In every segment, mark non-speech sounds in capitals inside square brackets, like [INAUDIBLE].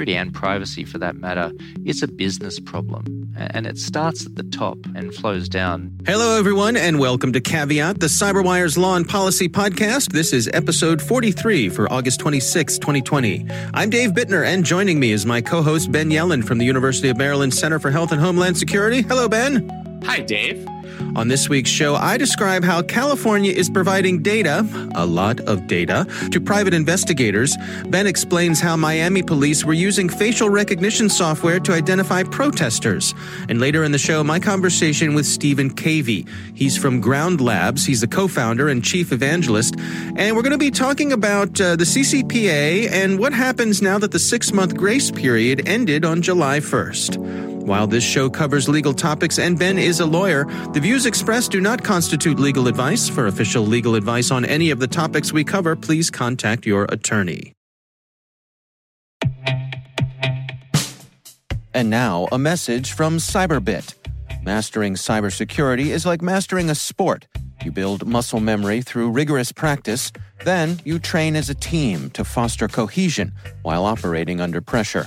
Security and privacy for that matter, is a business problem. And it starts at the top and flows down. Hello, everyone, and welcome to Caveat, the CyberWire's Law and Policy podcast. This is episode 43 for August 26, 2020. I'm Dave Bittner, and joining me is my co host Ben Yelin from the University of Maryland Center for Health and Homeland Security. Hello, Ben. Hi, Dave. On this week's show, I describe how California is providing data, a lot of data, to private investigators. Ben explains how Miami police were using facial recognition software to identify protesters. And later in the show, my conversation with Stephen Cavey. He's from Ground Labs, he's the co founder and chief evangelist. And we're going to be talking about uh, the CCPA and what happens now that the six month grace period ended on July 1st. While this show covers legal topics and Ben is a lawyer, the views expressed do not constitute legal advice. For official legal advice on any of the topics we cover, please contact your attorney. And now, a message from Cyberbit. Mastering cybersecurity is like mastering a sport. You build muscle memory through rigorous practice, then you train as a team to foster cohesion while operating under pressure.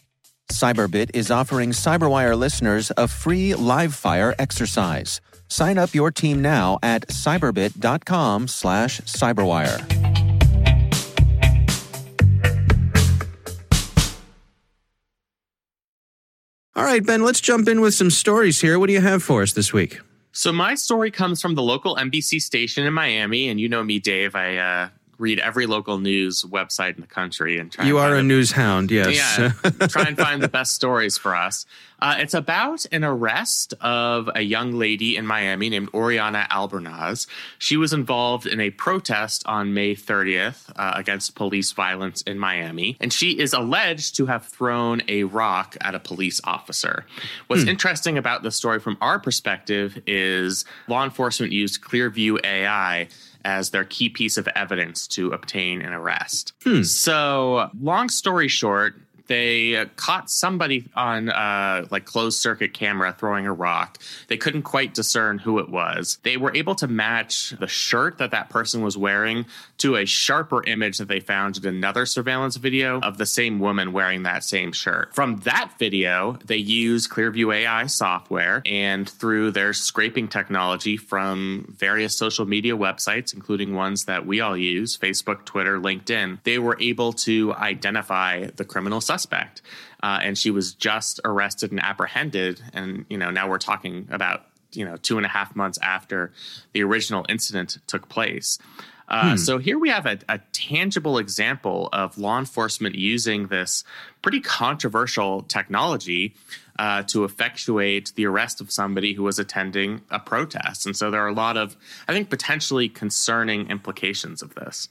Cyberbit is offering Cyberwire listeners a free live fire exercise. Sign up your team now at cyberbit.com slash cyberwire. All right, Ben, let's jump in with some stories here. What do you have for us this week? So my story comes from the local NBC station in Miami, and you know me, Dave. I uh, read every local news website in the country and try. You and are a the, news hound, yes. Yeah, [LAUGHS] try and find the [LAUGHS] best stories for us. Uh, it's about an arrest of a young lady in Miami named Oriana Albornoz. She was involved in a protest on May 30th uh, against police violence in Miami, and she is alleged to have thrown a rock at a police officer. What's hmm. interesting about the story from our perspective is law enforcement used Clearview AI as their key piece of evidence to obtain an arrest. Hmm. So, long story short, they caught somebody on uh, like closed circuit camera throwing a rock. They couldn't quite discern who it was. They were able to match the shirt that that person was wearing to a sharper image that they found in another surveillance video of the same woman wearing that same shirt. From that video, they used Clearview AI software and through their scraping technology from various social media websites, including ones that we all use Facebook, Twitter, LinkedIn, they were able to identify the criminal suspect suspect, uh, and she was just arrested and apprehended. And you know, now we're talking about you know two and a half months after the original incident took place. Uh, hmm. So here we have a, a, tangible example of law enforcement using this pretty controversial technology uh, to effectuate the arrest of somebody who was attending a protest. And so there are a lot of, I think, potentially concerning implications of this.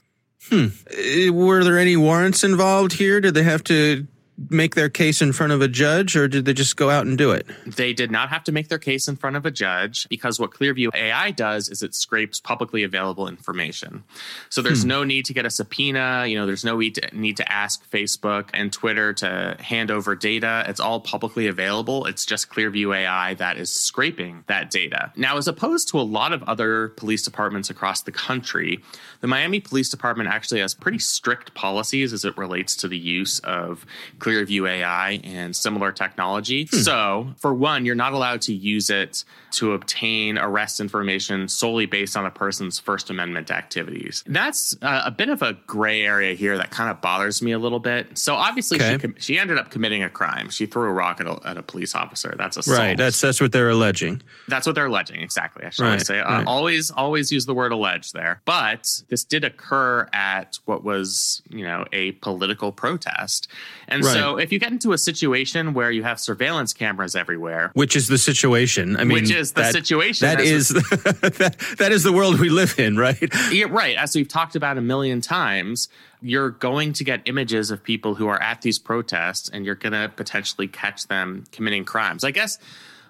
Hmm. Uh, were there any warrants involved here? Did they have to make their case in front of a judge or did they just go out and do it? They did not have to make their case in front of a judge because what Clearview AI does is it scrapes publicly available information. So there's hmm. no need to get a subpoena, you know, there's no need to, need to ask Facebook and Twitter to hand over data. It's all publicly available. It's just Clearview AI that is scraping that data. Now, as opposed to a lot of other police departments across the country, the Miami Police Department actually has pretty strict policies as it relates to the use of Clearview AI and similar technology. Hmm. So, for one, you're not allowed to use it to obtain arrest information solely based on a person's First Amendment activities. That's uh, a bit of a gray area here that kind of bothers me a little bit. So, obviously, okay. she, com- she ended up committing a crime. She threw a rock at a, at a police officer. That's assault. Right. That's that's what they're alleging. That's what they're alleging. Exactly. I should right. say. Uh, right. Always always use the word allege there. But this did occur at what was you know a political protest, and right. Right. So if you get into a situation where you have surveillance cameras everywhere, which is the situation. I mean, which is the that- situation That is [LAUGHS] that, that is the world we live in, right? Yeah, right. As we've talked about a million times, you're going to get images of people who are at these protests and you're going to potentially catch them committing crimes. I guess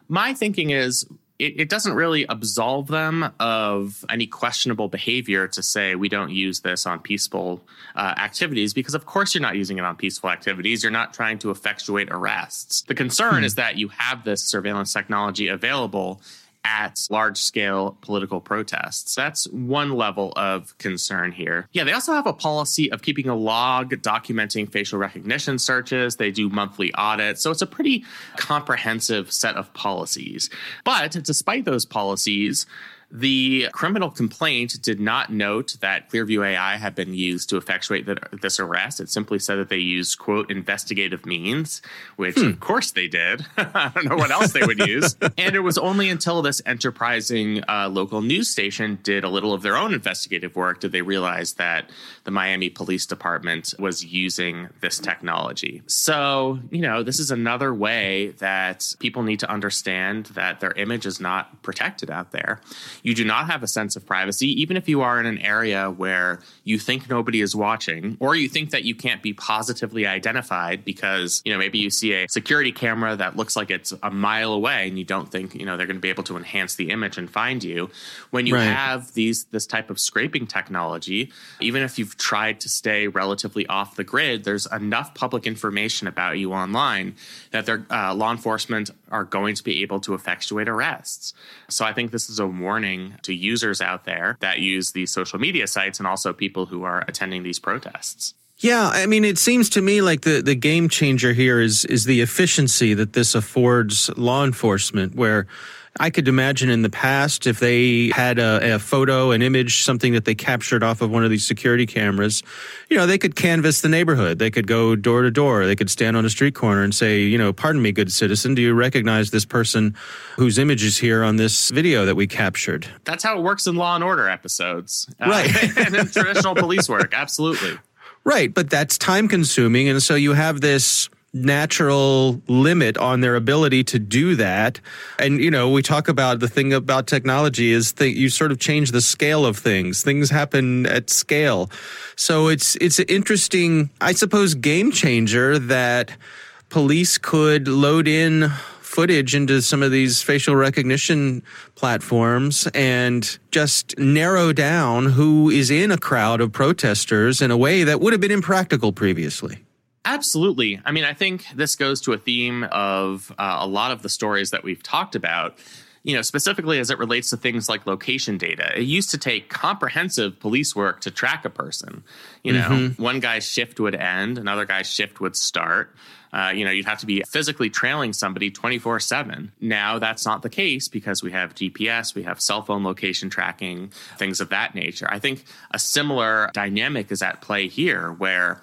my thinking is it, it doesn't really absolve them of any questionable behavior to say we don't use this on peaceful uh, activities because, of course, you're not using it on peaceful activities. You're not trying to effectuate arrests. The concern is that you have this surveillance technology available at large scale political protests. That's one level of concern here. Yeah, they also have a policy of keeping a log documenting facial recognition searches. They do monthly audits. So it's a pretty comprehensive set of policies. But despite those policies, the criminal complaint did not note that Clearview AI had been used to effectuate the, this arrest. It simply said that they used, quote, investigative means, which of course they did. [LAUGHS] I don't know what else they would use. [LAUGHS] And it was only until this enterprising uh, local news station did a little of their own investigative work did they realize that the Miami Police Department was using this technology. So, you know, this is another way that people need to understand that their image is not protected out there you do not have a sense of privacy, even if you are in an area where you think nobody is watching, or you think that you can't be positively identified because, you know, maybe you see a security camera that looks like it's a mile away and you don't think, you know, they're going to be able to enhance the image and find you. When you Right. have these this type of scraping technology, even if you've tried to stay relatively off the grid, there's enough public information about you online that their uh, law enforcement are going to be able to effectuate arrests. So I think this is a warning to users out there that use these social media sites and also people who are attending these protests. Yeah, I mean, it seems to me like the, the game changer here is is the efficiency that this affords law enforcement. Where I could imagine in the past, if they had a, a photo, an image, something that they captured off of one of these security cameras, you know, they could canvass the neighborhood. They could go door to door. They could stand on a street corner and say, you know, pardon me, good citizen, do you recognize this person whose image is here on this video that we captured? That's how it works in Law and Order episodes, Uh, Right. [LAUGHS] and in traditional police work. Absolutely. Right, but that's time consuming. And so you have this natural limit on their ability to do that. And, you know, we talk about the thing about technology is that you sort of change the scale of things. Things happen at scale. So it's, it's an interesting, I suppose, game changer that police could load in footage into some of these facial recognition platforms and just narrow down who is in a crowd of protesters in a way that would have been impractical previously. Absolutely. I mean, I think this goes to a theme of uh, a lot of the stories that we've talked about. You know, specifically as it relates to things like location data. It used to take comprehensive police work to track a person. You know, one guy's shift would end, another guy's shift would start. Uh, you know, you'd have to be physically trailing somebody 24 7. Now that's not the case because we have GPS, we have cell phone location tracking, things of that nature. I think a similar dynamic is at play here where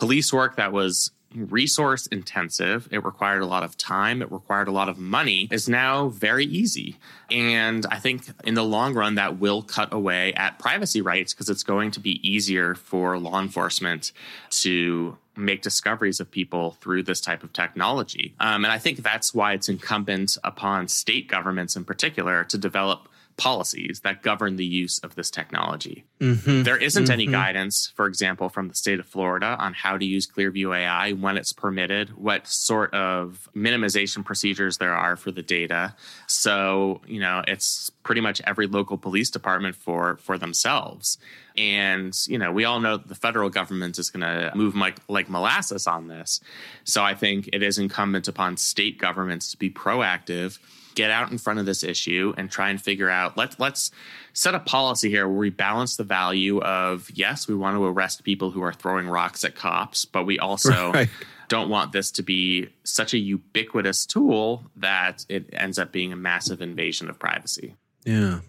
police work that was resource intensive, it required a lot of time, it required a lot of money, is now very easy. And I think in the long run, that will cut away at privacy rights because it's going to be easier for law enforcement to make discoveries of people through this type of technology. Um, and I think that's why it's incumbent upon state governments in particular to develop policies that govern the use of this technology. Mm-hmm. There isn't any mm-hmm. guidance, for example, from the state of Florida on how to use Clearview AI, when it's permitted, what sort of minimization procedures there are for the data. So, you know, it's pretty much every local police department for for themselves. And, you know, we all know that the federal government is going to move like, like molasses on this. So I think it is incumbent upon state governments to be proactive get out in front of this issue and try and figure out let let's set a policy here where we balance the value of yes we want to arrest people who are throwing rocks at cops but we also [LAUGHS] Right. don't want this to be such a ubiquitous tool that it ends up being a massive invasion of privacy Yeah.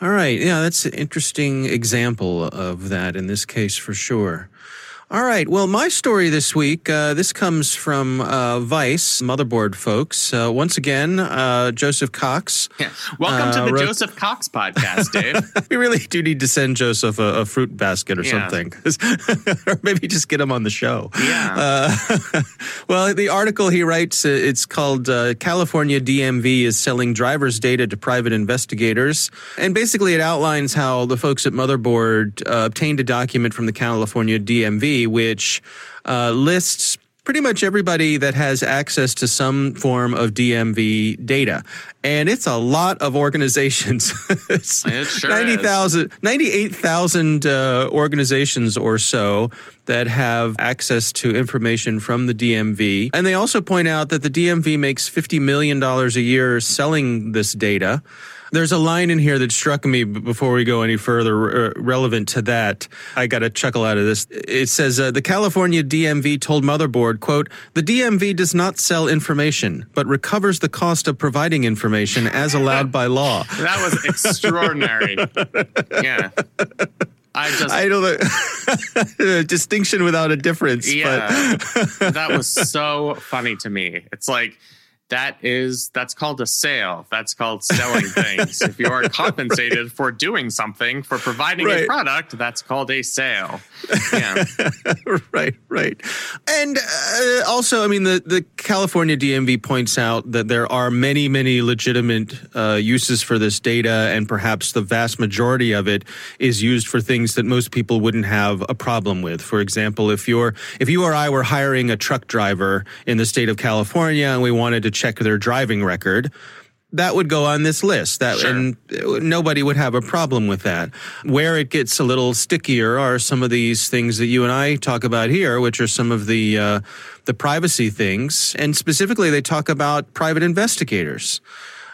All right. Yeah, that's an interesting example of that in this case for sure. All right. Well, my story this week, uh, this comes from uh, Vice, motherboard folks. Uh, once again, uh, Joseph Cox. Yeah. Welcome to uh, the wrote- Joseph Cox podcast, Dave. [LAUGHS] We really do need to send Joseph a, a fruit basket or Yeah. something. [LAUGHS] or maybe just get him on the show. Yeah. Uh, [LAUGHS] well, the article he writes, it's called uh, California DMV is selling driver's data to private investigators. And basically, it outlines how the folks at Motherboard uh, obtained a document from the California DMV, which uh, lists pretty much everybody that has access to some form of DMV data. And it's a lot of organizations. It's [LAUGHS] It sure 90,000 98,000 uh, organizations or so that have access to information from the DMV. And they also point out that the DMV makes $50 million a year selling this data. There's a line in here that struck me before we go any further uh, relevant to that. I got a chuckle out of this. It says uh, the California DMV told Motherboard, quote, "The DMV does not sell information, but recovers the cost of providing information as allowed by law." [LAUGHS] that was extraordinary. yeah. I just I don't know [LAUGHS] the distinction without a difference. Yeah. that was so funny to me. It's like that is that's called a sale. That's called selling [LAUGHS] things. if you are compensated for doing something, for providing Right. a product, that's called a sale. Yeah. [LAUGHS] Right, right. And uh, also, I mean, the the California DMV points out that there are many, many legitimate uh, uses for this data, and perhaps the vast majority of it is used for things that most people wouldn't have a problem with. For example, if you're if you or I were hiring a truck driver in the state of California and we wanted to check their driving record. That would go on this list. That Sure. and uh, nobody would have a problem with that. Where it gets a little stickier are some of these things that you and I talk about here, which are some of the uh, the privacy things, and specifically they talk about private investigators.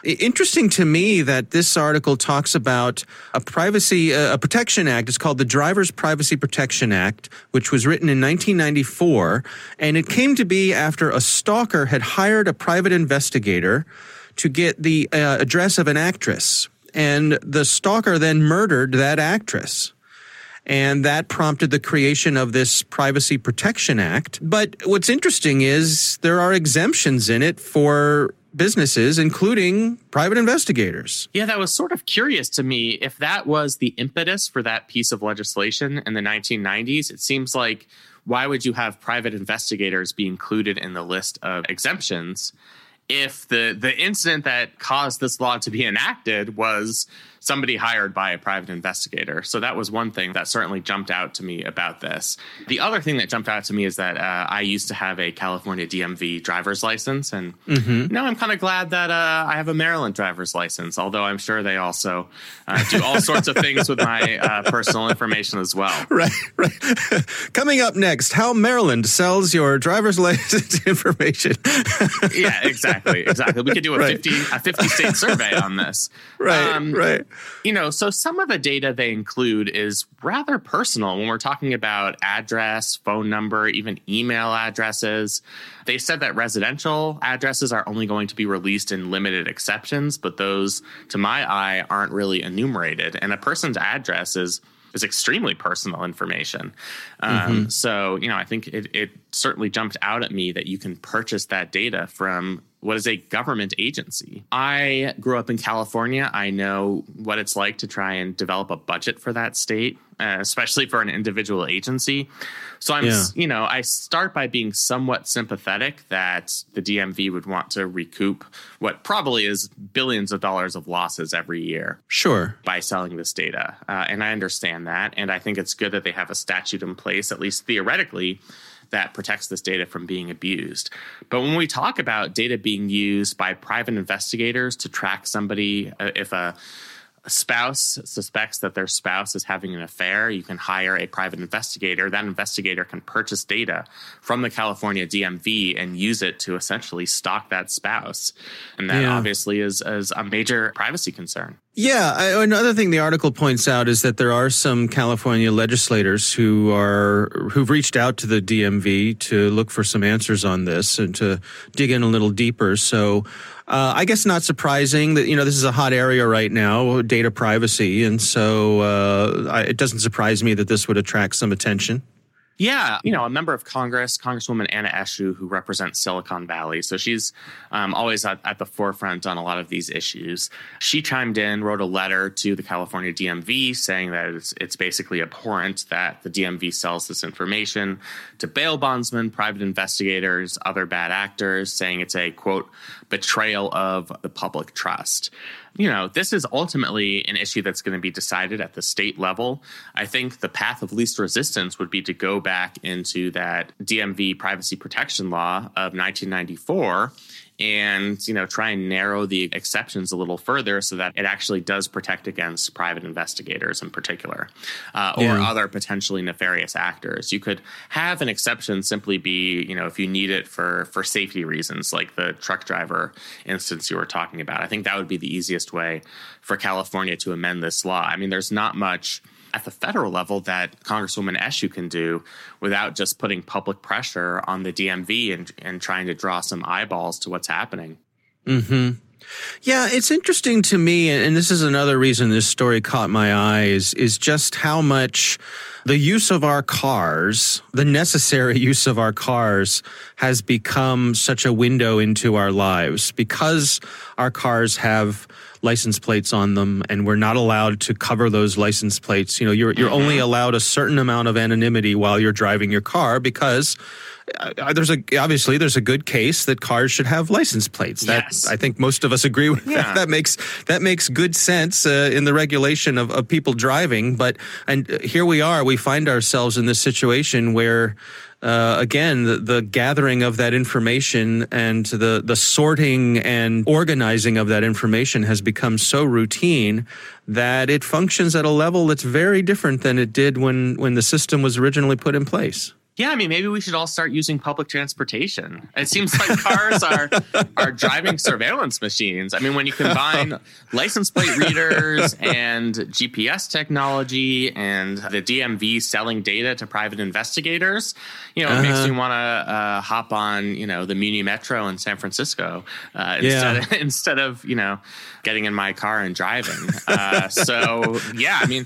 Interesting to me that this article talks about a privacy, a protection act. It's called the Driver's Privacy Protection Act, which was written in 1994. And it came to be after a stalker had hired a private investigator to get the uh, address of an actress. And the stalker then murdered that actress. And that prompted the creation of this Privacy Protection Act. But what's interesting is there are exemptions in it for businesses, including private investigators. Yeah, that was sort of curious to me. If that was the impetus for that piece of legislation in the 1990s, it seems like why would you have private investigators be included in the list of exemptions if the the incident that caused this law to be enacted was somebody hired by a private investigator. So that was one thing that certainly jumped out to me about this. The other thing that jumped out to me is that uh, I used to have a California DMV driver's license, and now I'm kind of glad that uh, I have a Maryland driver's license. Although I'm sure they also uh, do all [LAUGHS] sorts of things with my uh, personal information as well. [LAUGHS] Right, right. [LAUGHS] Coming up next, how Maryland sells your driver's license information. Yeah, exactly, exactly. We could do a Right. 50 a 50 state survey on this. right, Um, right. You know, so some of the data they include is rather personal when we're talking about address, phone number, even email addresses. They said that residential addresses are only going to be released in limited exceptions, but those, to my eye, aren't really enumerated. And a person's address is is extremely personal information. Um, So, you know, I think it, it certainly jumped out at me that you can purchase that data from what is a government agency. I grew up in California. I know what it's like to try and develop a budget for that state, uh, especially for an individual agency. So I'm, Yeah. you know, I start by being somewhat sympathetic that the DMV would want to recoup what probably is billions of dollars of losses every year Sure. by selling this data. Uh, and I understand that. And I think it's good that they have a statute in place, at least theoretically, that protects this data from being abused. But when we talk about data being used by private investigators to track somebody, uh, if a a spouse suspects that their spouse is having an affair, you can hire a private investigator. That investigator can purchase data from the California DMV and use it to essentially stalk that spouse. And that Yeah. obviously is, is a major privacy concern. Yeah, I, another thing the article points out is that there are some California legislators who are who've reached out to the DMV to look for some answers on this and to dig in a little deeper. So, uh, I guess not surprising that you know this is a hot area right now, data privacy, and so uh, I, it doesn't surprise me that this would attract some attention. Yeah, you know, a member of Congress, Congresswoman Anna Eshoo, who represents Silicon Valley. So she's um, always at, at, the forefront on a lot of these issues. She chimed in, wrote a letter to the California DMV saying that it's, it's basically abhorrent that the DMV sells this information to bail bondsmen, private investigators, other bad actors, saying it's a quote, betrayal of the public trust you know, this is ultimately an issue that's going to be decided at the state level. I think the path of least resistance would be to go back into that DMV privacy protection law of 1994 and you know try and narrow the exceptions a little further so that it actually does protect against private investigators in particular uh, or yeah. other potentially nefarious actors. You could have an exception simply be you know if you need it for for safety reasons like the truck driver instance you were talking about. I think that would be the easiest way for california to amend this law. I mean there's not much at the federal level that Congresswoman Eshoo can do without just putting public pressure on the DMV and, and trying to draw some eyeballs to what's happening. Hmm. Yeah, it's interesting to me, and this is another reason this story caught my eye is is just how much the use of our cars, the necessary [LAUGHS] use of our cars, has become such a window into our lives because our cars have license plates on them and we're not allowed to cover those license plates. You know, you're, you're only mm-hmm. allowed a certain amount of anonymity while you're driving your car because uh, there's a obviously there's a good case that cars should have license plates. That yes. I think most of us agree with. Yeah. That. that makes that makes good sense uh, in the regulation of, of people driving. But and here we are, we find ourselves in this situation where uh, again, the, the, gathering of that information and the, the sorting and organizing of that information has become so routine that it functions at a level that's very different than it did when, when the system was originally put in place. Yeah, I mean, maybe we should all start using public transportation. It seems like cars are [LAUGHS] are driving surveillance machines. I mean, when you combine [LAUGHS] license plate readers and GPS technology and the DMV selling data to private investigators, you know, it uh-huh. makes me want to uh, hop on, you know, the Muni Metro in San Francisco uh, instead yeah. [LAUGHS] of, instead of you know getting in my car and driving. Uh, so yeah, I mean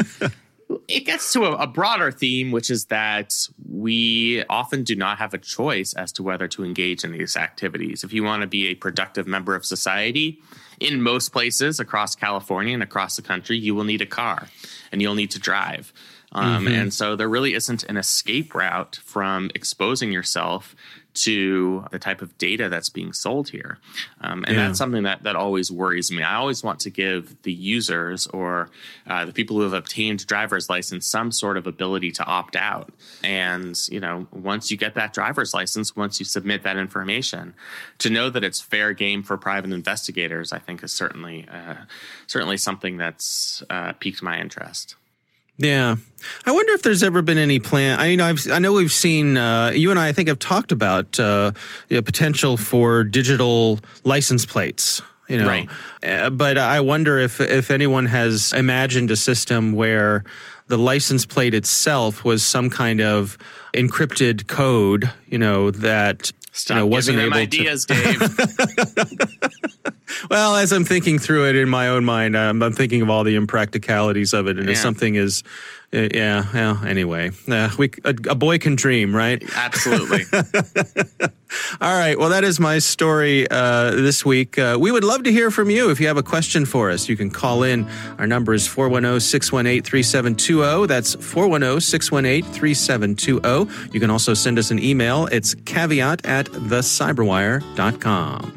it gets to a, a, broader theme, which is that we often do not have a choice as to whether to engage in these activities. If you want to be a productive member of society, in most places across California and across the country, you will need a car and you'll need to drive. Um, mm-hmm. And so there really isn't an escape route from exposing yourself to the type of data that's being sold here. Um, and yeah. that's something that, that always worries me. I always want to give the users or uh, the people who have obtained driver's license some sort of ability to opt out. And, you know, once you get that driver's license, once you submit that information, to know that it's fair game for private investigators, I think is certainly, uh, certainly something that's uh, piqued my interest. Yeah, I wonder if there's ever been any plan. I mean, I've, I know we've seen uh, you and I. I think have talked about uh, the potential for digital license plates. You know, right. Uh, but I wonder if if anyone has imagined a system where the license plate itself was some kind of encrypted code. You know that Stop you know, wasn't able ideas, to. Dave. [LAUGHS] well, as I'm thinking through it in my own mind, I'm, I'm thinking of all the impracticalities of it, and yeah. if something is, uh, yeah, well, anyway, uh, we a, a, boy can dream, right? Absolutely. [LAUGHS] all right. Well, that is my story uh, this week. Uh, we would love to hear from you. If you have a question for us, you can call in. Our number is 410 618 3720. That's 410 618 3720. You can also send us an email. It's caveat at thecyberwire.com.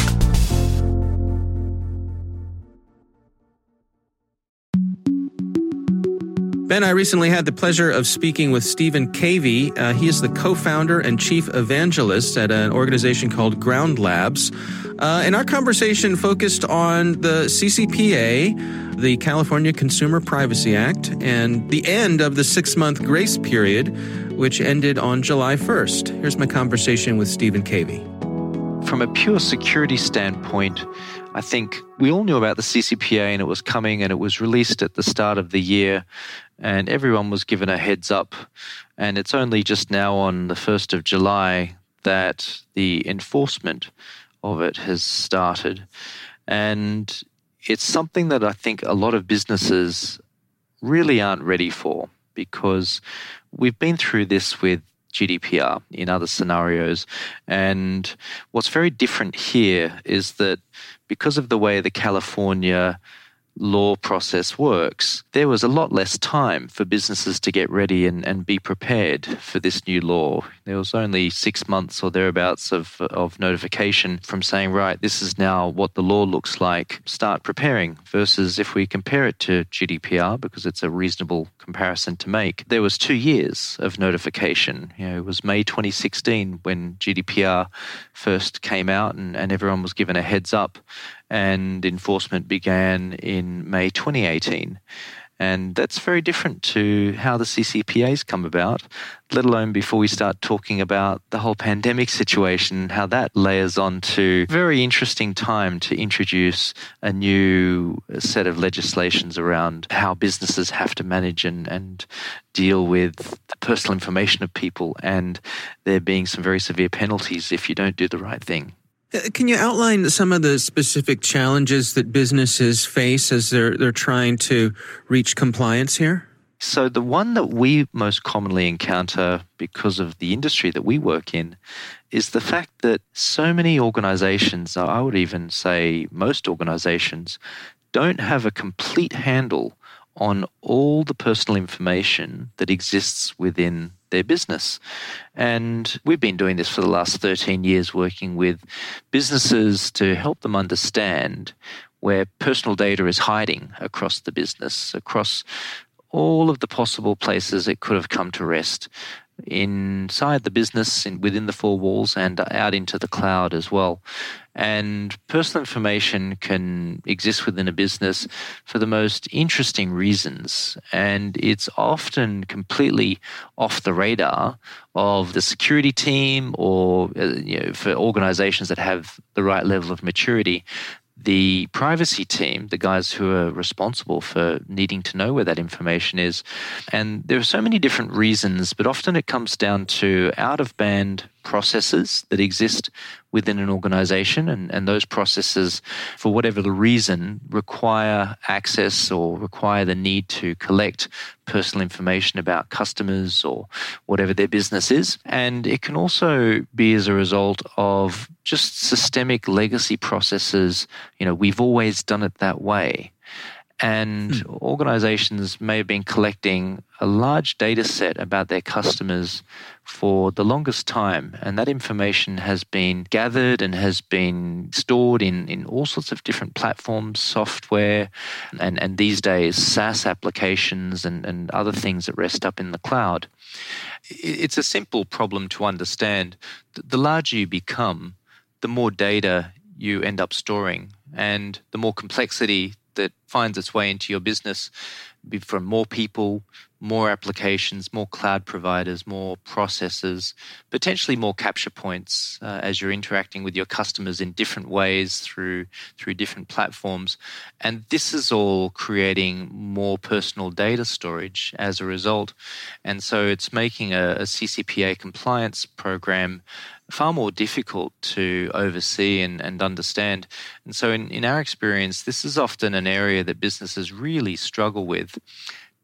Ben, I recently had the pleasure of speaking with Stephen Cavey. Uh, he is the co founder and chief evangelist at an organization called Ground Labs. Uh, and our conversation focused on the CCPA, the California Consumer Privacy Act, and the end of the six month grace period, which ended on July 1st. Here's my conversation with Stephen Cavey. From a pure security standpoint, I think we all knew about the CCPA and it was coming and it was released at the start of the year and everyone was given a heads up. And it's only just now on the 1st of July that the enforcement of it has started. And it's something that I think a lot of businesses really aren't ready for because we've been through this with GDPR in other scenarios. And what's very different here is that because of the way the California law process works, there was a lot less time for businesses to get ready and, and be prepared for this new law. There was only six months or thereabouts of, of notification from saying, right, this is now what the law looks like, start preparing, versus if we compare it to GDPR, because it's a reasonable comparison to make, there was two years of notification. You know, it was May 2016 when GDPR first came out and, and everyone was given a heads up and enforcement began in May 2018. And that's very different to how the CCPA's come about, let alone before we start talking about the whole pandemic situation, how that layers on to very interesting time to introduce a new set of legislations around how businesses have to manage and, and deal with the personal information of people and there being some very severe penalties if you don't do the right thing. Uh, can you outline some of the specific challenges that businesses face as they're they're trying to reach compliance here? So the one that we most commonly encounter because of the industry that we work in is the fact that so many organizations, I would even say most organizations, don't have a complete handle on all the personal information that exists within their business. And we've been doing this for the last 13 years, working with businesses to help them understand where personal data is hiding across the business, across all of the possible places it could have come to rest inside the business, in, within the four walls, and out into the cloud as well. And personal information can exist within a business for the most interesting reasons. And it's often completely off the radar of the security team or uh, you know, for organizations that have the right level of maturity the privacy team, the guys who are responsible for needing to know where that information is. And there are so many different reasons, but often it comes down to out of band processes that exist within an organization, and, and those processes, for whatever the reason, require access or require the need to collect personal information about customers or whatever their business is. And it can also be as a result of just systemic legacy processes. You know, we've always done it that way. And hmm. organizations may have been collecting a large data set about their customers for the longest time. And that information has been gathered and has been stored in, in all sorts of different platforms, software, and, and these days, SaaS applications and, and other things that rest up in the cloud. It's a simple problem to understand. The larger you become, the more data you end up storing. And the more complexity that finds its way into your business from more people, more applications, more cloud providers, more processes, potentially more capture points uh, as you're interacting with your customers in different ways through through different platforms, and this is all creating more personal data storage as a result, and so it's making a, a CCPA compliance program far more difficult to oversee and, and understand. And so, in, in our experience, this is often an area that businesses really struggle with.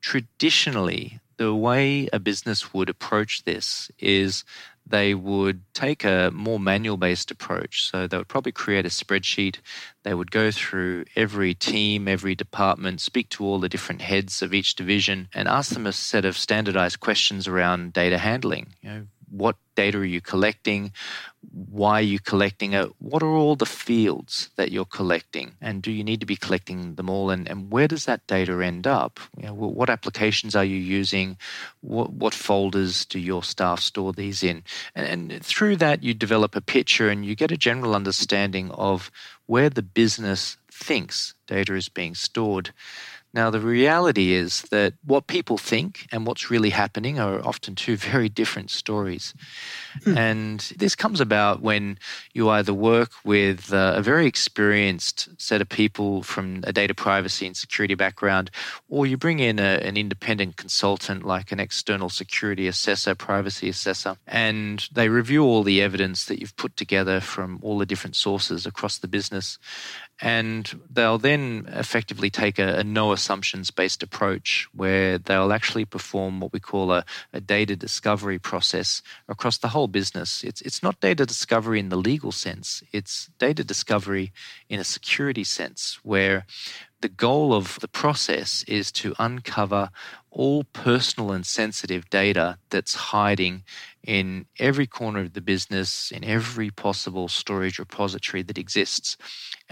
Traditionally, the way a business would approach this is they would take a more manual based approach. So they would probably create a spreadsheet. They would go through every team, every department, speak to all the different heads of each division, and ask them a set of standardized questions around data handling. You know, what data are you collecting? Why are you collecting it? What are all the fields that you're collecting? And do you need to be collecting them all? And, and where does that data end up? You know, what applications are you using? What, what folders do your staff store these in? And, and through that, you develop a picture and you get a general understanding of where the business thinks data is being stored. Now, the reality is that what people think and what's really happening are often two [LAUGHS] very different stories. Hmm. And this comes about when you either work with uh, a very experienced set of people from a data privacy and security background, or you bring in a, an independent consultant like an external security assessor, privacy assessor, and they review all the evidence that you've put together from all the different sources across the business and they'll then effectively take a, a, no assumptions based approach where they'll actually perform what we call a, a, data discovery process across the whole business. It's, it's not data discovery in the legal sense, it's data discovery in a security sense where the goal of the process is to uncover all personal and sensitive data that's hiding in every corner of the business, in every possible storage repository that exists.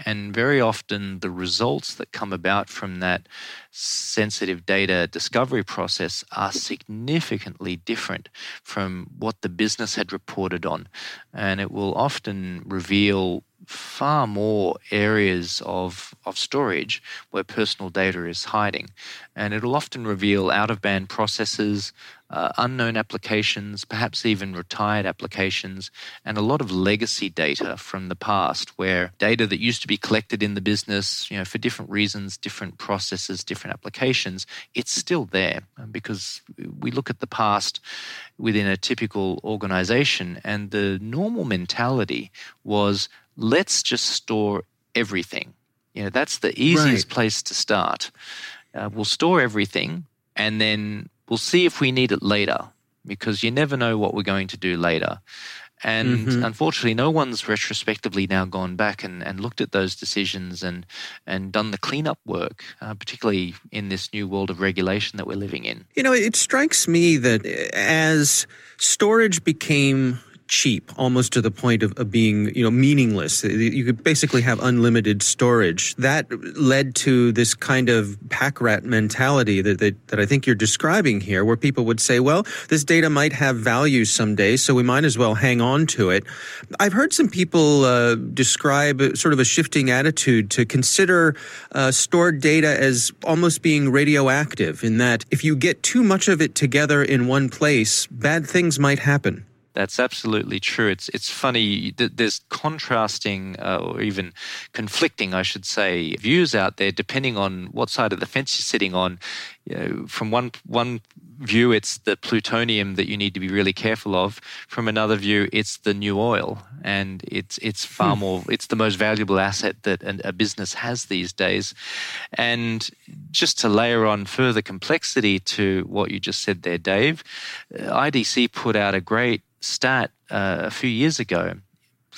And very often, the results that come about from that sensitive data discovery process are significantly different from what the business had reported on. And it will often reveal far more areas of, of storage where personal data is hiding. And it'll often reveal out of band processes, uh, unknown applications, perhaps even retired applications, and a lot of legacy data from the past where data that used to be collected in the business, you know, for different reasons, different processes, different applications, it's still there because we look at the past within a typical organization and the normal mentality was let's just store everything. You know, that's the easiest right. place to start. Uh, we'll store everything and then we'll see if we need it later because you never know what we're going to do later. And mm-hmm. unfortunately, no one's retrospectively now gone back and, and looked at those decisions and, and done the cleanup work, uh, particularly in this new world of regulation that we're living in. You know, it strikes me that as storage became cheap, almost to the point of, of, being, you know, meaningless. You could basically have unlimited storage. That led to this kind of pack rat mentality that, that, that I think you're describing here, where people would say, well, this data might have value someday, so we might as well hang on to it. I've heard some people uh, describe sort of a shifting attitude to consider uh, stored data as almost being radioactive, in that if you get too much of it together in one place, bad things might happen. That's absolutely true. It's it's funny. There's contrasting uh, or even conflicting, I should say, views out there depending on what side of the fence you're sitting on. You know, from one one view, it's the plutonium that you need to be really careful of. From another view, it's the new oil, and it's it's far hmm. more. It's the most valuable asset that a business has these days. And just to layer on further complexity to what you just said there, Dave, IDC put out a great stat uh, a few years ago,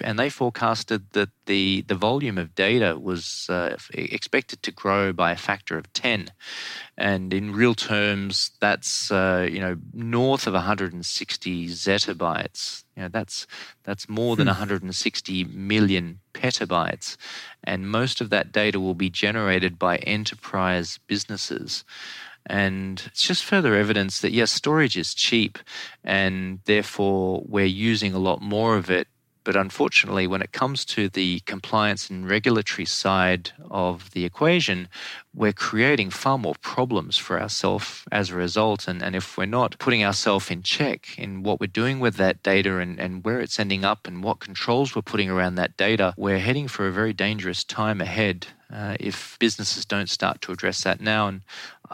and they forecasted that the, the volume of data was uh, expected to grow by a factor of 10. And in real terms, that's uh, you know north of 160 zettabytes. You know, that's that's more than hmm. 160 million petabytes, and most of that data will be generated by enterprise businesses. And it's just further evidence that, yes, storage is cheap and therefore we're using a lot more of it. But unfortunately, when it comes to the compliance and regulatory side of the equation, we're creating far more problems for ourselves as a result. And, and if we're not putting ourselves in check in what we're doing with that data and, and where it's ending up and what controls we're putting around that data, we're heading for a very dangerous time ahead uh, if businesses don't start to address that now. And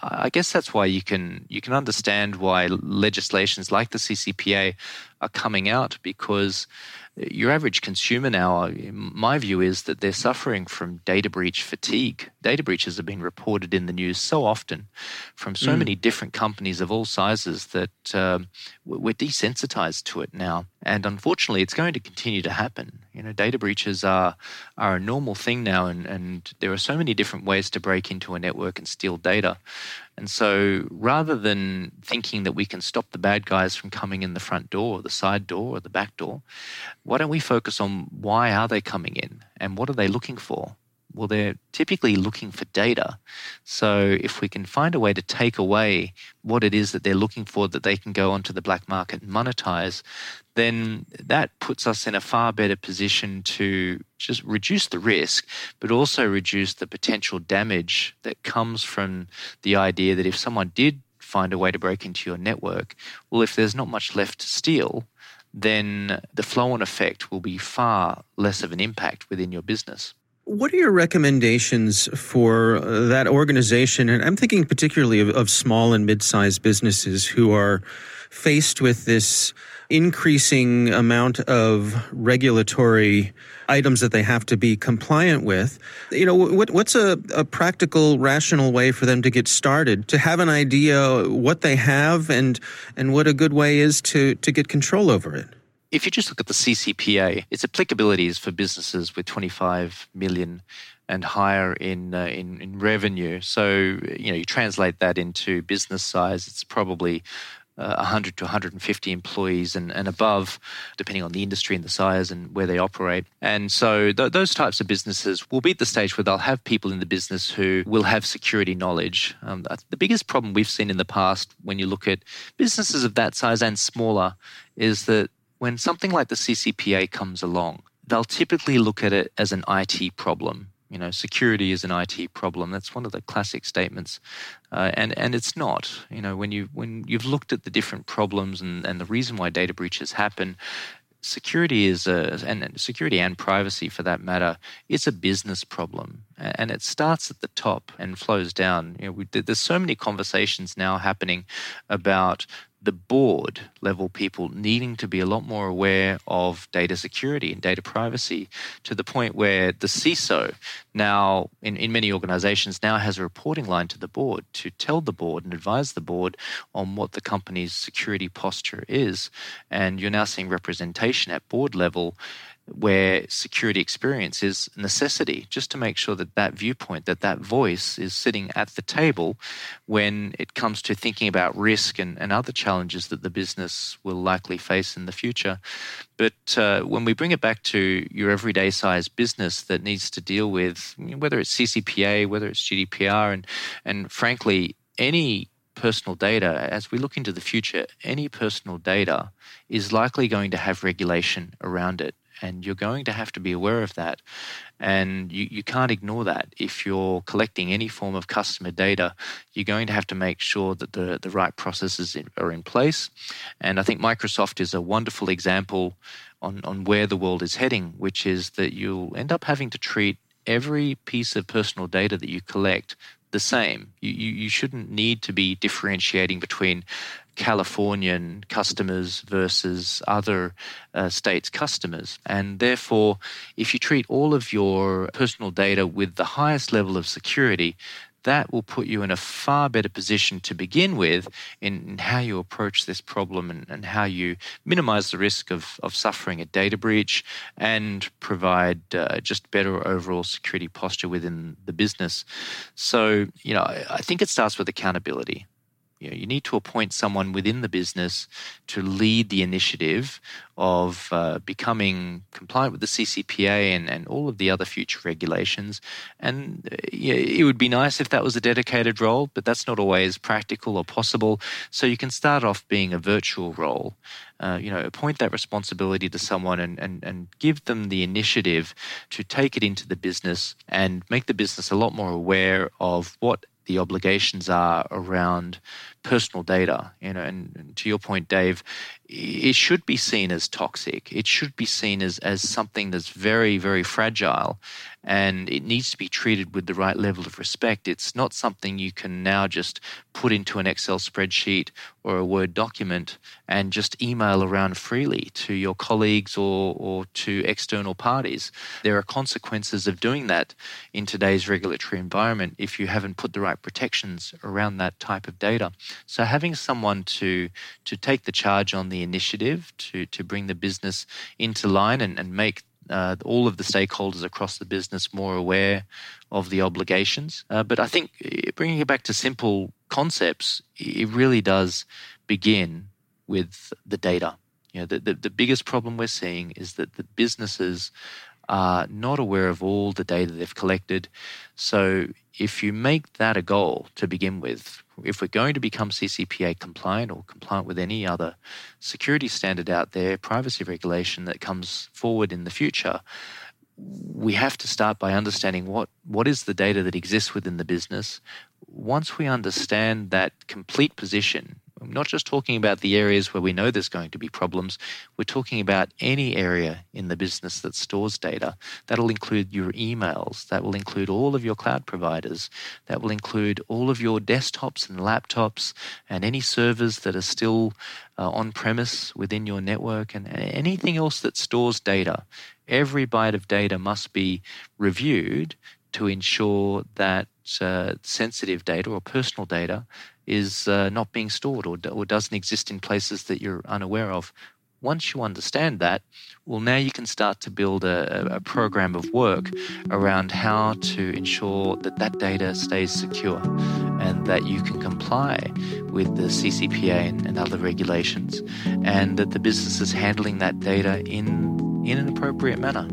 I guess that's why you can you can understand why legislations like the CCPA are coming out because your average consumer now, my view is that they're suffering from data breach fatigue. Data breaches have been reported in the news so often from so mm. many different companies of all sizes that um, we're desensitized to it now. And unfortunately, it's going to continue to happen. You know, data breaches are are a normal thing now, and, and there are so many different ways to break into a network and steal data. And so, rather than thinking that we can stop the bad guys from coming in the front door, or the side door, or the back door, why don't we focus on why are they coming in and what are they looking for? Well, they're typically looking for data. So if we can find a way to take away what it is that they're looking for that they can go onto the black market and monetize, then that puts us in a far better position to just reduce the risk, but also reduce the potential damage that comes from the idea that if someone did find a way to break into your network, well, if there's not much left to steal, then the flow on effect will be far less of an impact within your business. What are your recommendations for uh, that organization? And I'm thinking particularly of, of small and mid sized businesses who are faced with this increasing amount of regulatory items that they have to be compliant with. You know, what, what's a, a practical, rational way for them to get started, to have an idea what they have and, and what a good way is to, to get control over it? if you just look at the CCPA, its applicability is for businesses with 25 million and higher in, uh, in in revenue. So you know you translate that into business size, it's probably uh, 100 to 150 employees and, and above, depending on the industry and the size and where they operate. And so th- those types of businesses will be at the stage where they'll have people in the business who will have security knowledge. Um, the biggest problem we've seen in the past when you look at businesses of that size and smaller is that when something like the CCPA comes along, they'll typically look at it as an IT problem. You know, security is an IT problem. That's one of the classic statements, uh, and and it's not. You know, when you when you've looked at the different problems and, and the reason why data breaches happen, security is a and security and privacy for that matter it's a business problem and it starts at the top and flows down you know we, there's so many conversations now happening about the board level people needing to be a lot more aware of data security and data privacy to the point where the CISO now, in, in many organizations, now has a reporting line to the board to tell the board and advise the board on what the company's security posture is. And you're now seeing representation at board level where security experience is a necessity just to make sure that that viewpoint that that voice is sitting at the table when it comes to thinking about risk and, and other challenges that the business will likely face in the future. But uh, when we bring it back to your everyday size business that needs to deal with whether it's ccpa whether it's gdpr and and frankly any personal data, as we look into the future, any personal data is likely going to have regulation around it and you're going to have to be aware of that. And you, you can't ignore that. If you're collecting any form of customer data, you're going to have to make sure that the, the right processes are in place. And I think Microsoft is a wonderful example on, on where the world is heading, which is that you'll end up having to treat every piece of personal data that you collect the same. You, you, you shouldn't need to be differentiating between Californian customers versus other uh, states' customers. And therefore, if you treat all of your personal data with the highest level of security, that will put you in a far better position to begin with in, how you approach this problem and, and, how you minimize the risk of, of suffering a data breach and provide uh, just better overall security posture within the business. So, you know, I, I think it starts with accountability. You, know, you need to appoint someone within the business to lead the initiative of uh, becoming compliant with the CCPA and, and all of the other future regulations. And uh, it would be nice if that was a dedicated role, but that's not always practical or possible. So you can start off being a virtual role. Uh, you know, appoint that responsibility to someone and, and, and give them the initiative to take it into the business and make the business a lot more aware of what the obligations are around personal data. You know, and, and, to your point, Dave, it should be seen as toxic. It should be seen as, as something that's very, very fragile and it needs to be treated with the right level of respect. It's not something you can now just put into an Excel spreadsheet or a Word document and just email around freely to your colleagues or, or to external parties. There are consequences of doing that in today's regulatory environment if you haven't put the right protections around that type of data. So having someone to to take the charge on the initiative to to bring the business into line and, and make uh, all of the stakeholders across the business more aware of the obligations. Uh, but I think eh, bringing it back to simple concepts, it really does begin with the data. You know, the, the, the biggest problem we're seeing is that the businesses are not aware of all the data they've collected. So if you make that a goal to begin with, if we're going to become CCPA compliant or compliant with any other security standard out there, privacy regulation that comes forward in the future, we have to start by understanding what, what is the data that exists within the business. Once we understand that complete position, I'm not just talking about the areas where we know there's going to be problems. We're talking about any area in the business that stores data. That'll include your emails. That will include all of your cloud providers. That will include all of your desktops and laptops and any servers that are still uh, on premise within your network and anything else that stores data. Every byte of data must be reviewed to ensure that uh, sensitive data or personal data is uh, not being stored or, or doesn't exist in places that you're unaware of. Once you understand that, well, now you can start to build a, a program of work around how to ensure that that data stays secure and that you can comply with the CCPA and, and other regulations, and that the business is handling that data in in an appropriate manner.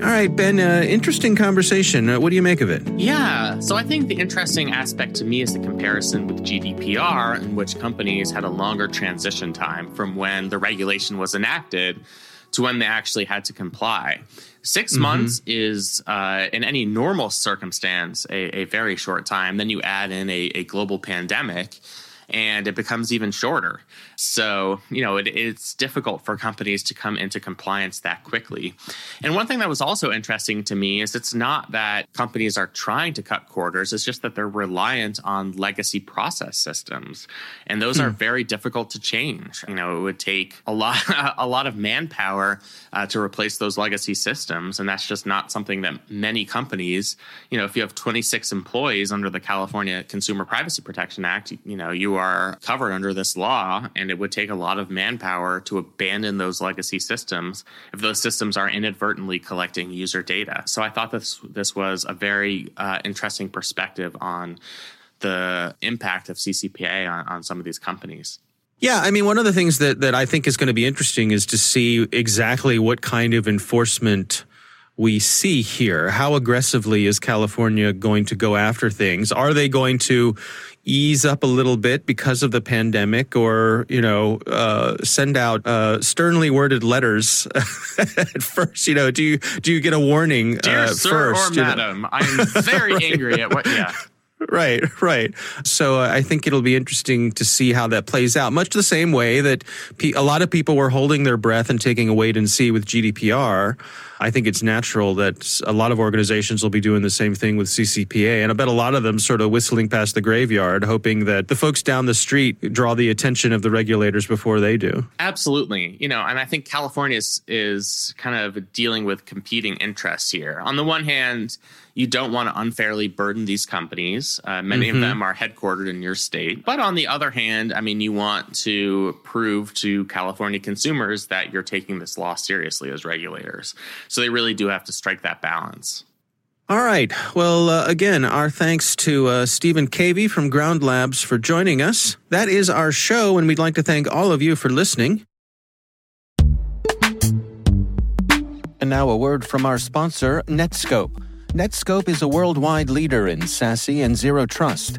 All right, Ben, uh, interesting conversation. Uh, what do you make of it? Yeah, so I think the interesting aspect to me is the comparison with GDPR, in which companies had a longer transition time from when the regulation was enacted to when they actually had to comply. 6 mm-hmm. months is, uh, in any normal circumstance, a, a, very short time. Then you add in a, a global pandemic and it becomes even shorter. So, you know, it, it's difficult for companies to come into compliance that quickly. And one thing that was also interesting to me is it's not that companies are trying to cut quarters, it's just that they're reliant on legacy process systems. And those hmm. are very difficult to change. You know, it would take a lot [LAUGHS] a lot of manpower uh, to replace those legacy systems, and that's just not something that many companies, you know, if you have 26 employees under the California Consumer Privacy Protection Act, you know, you are covered under this law and it would take a lot of manpower to abandon those legacy systems if those systems are inadvertently collecting user data. So I thought this this was a very uh, interesting perspective on the impact of CCPA on, on some of these companies. Yeah, I mean, one of the things that, that I think is going to be interesting is to see exactly what kind of enforcement we see here. How aggressively is California going to go after things? Are they going to ease up a little bit because of the pandemic or, you know, uh, send out uh, sternly worded letters [LAUGHS] at first? You know, do you, do you get a warning Dear uh, sir first? or madam, I am very [LAUGHS] angry at what, yeah. Right, right. So uh, I think it'll be interesting to see how that plays out. Much the same way that a lot of people were holding their breath and taking a wait and see with GDPR. I think it's natural that a lot of organizations will be doing the same thing with CCPA. And I bet a lot of them sort of whistling past the graveyard, hoping that the folks down the street draw the attention of the regulators before they do. Absolutely. You know, and I think California is, is kind of dealing with competing interests here. On the one hand, you don't want to unfairly burden these companies. Uh, many mm-hmm. of them are headquartered in your state. But on the other hand, I mean, you want to prove to California consumers that you're taking this law seriously as regulators. So they really do have to strike that balance. All right. Well, uh, again, our thanks to uh, Stephen Cavey from Ground Labs for joining us. That is our show, and we'd like to thank all of you for listening. And now a word from our sponsor, Netskope. Netskope is a worldwide leader in SASE and zero trust.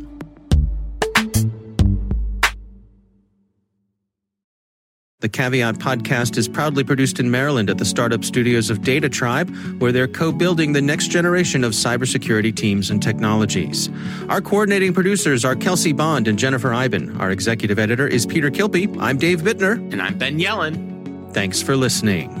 The Caveat podcast is proudly produced in Maryland at the startup studios of Data Tribe, where they're co building the next generation of cybersecurity teams and technologies. Our coordinating producers are Kelsey Bond and Jennifer Eiben. Our executive editor is Peter Kilpe. I'm Dave Bittner. And I'm Ben Yelin. Thanks for listening.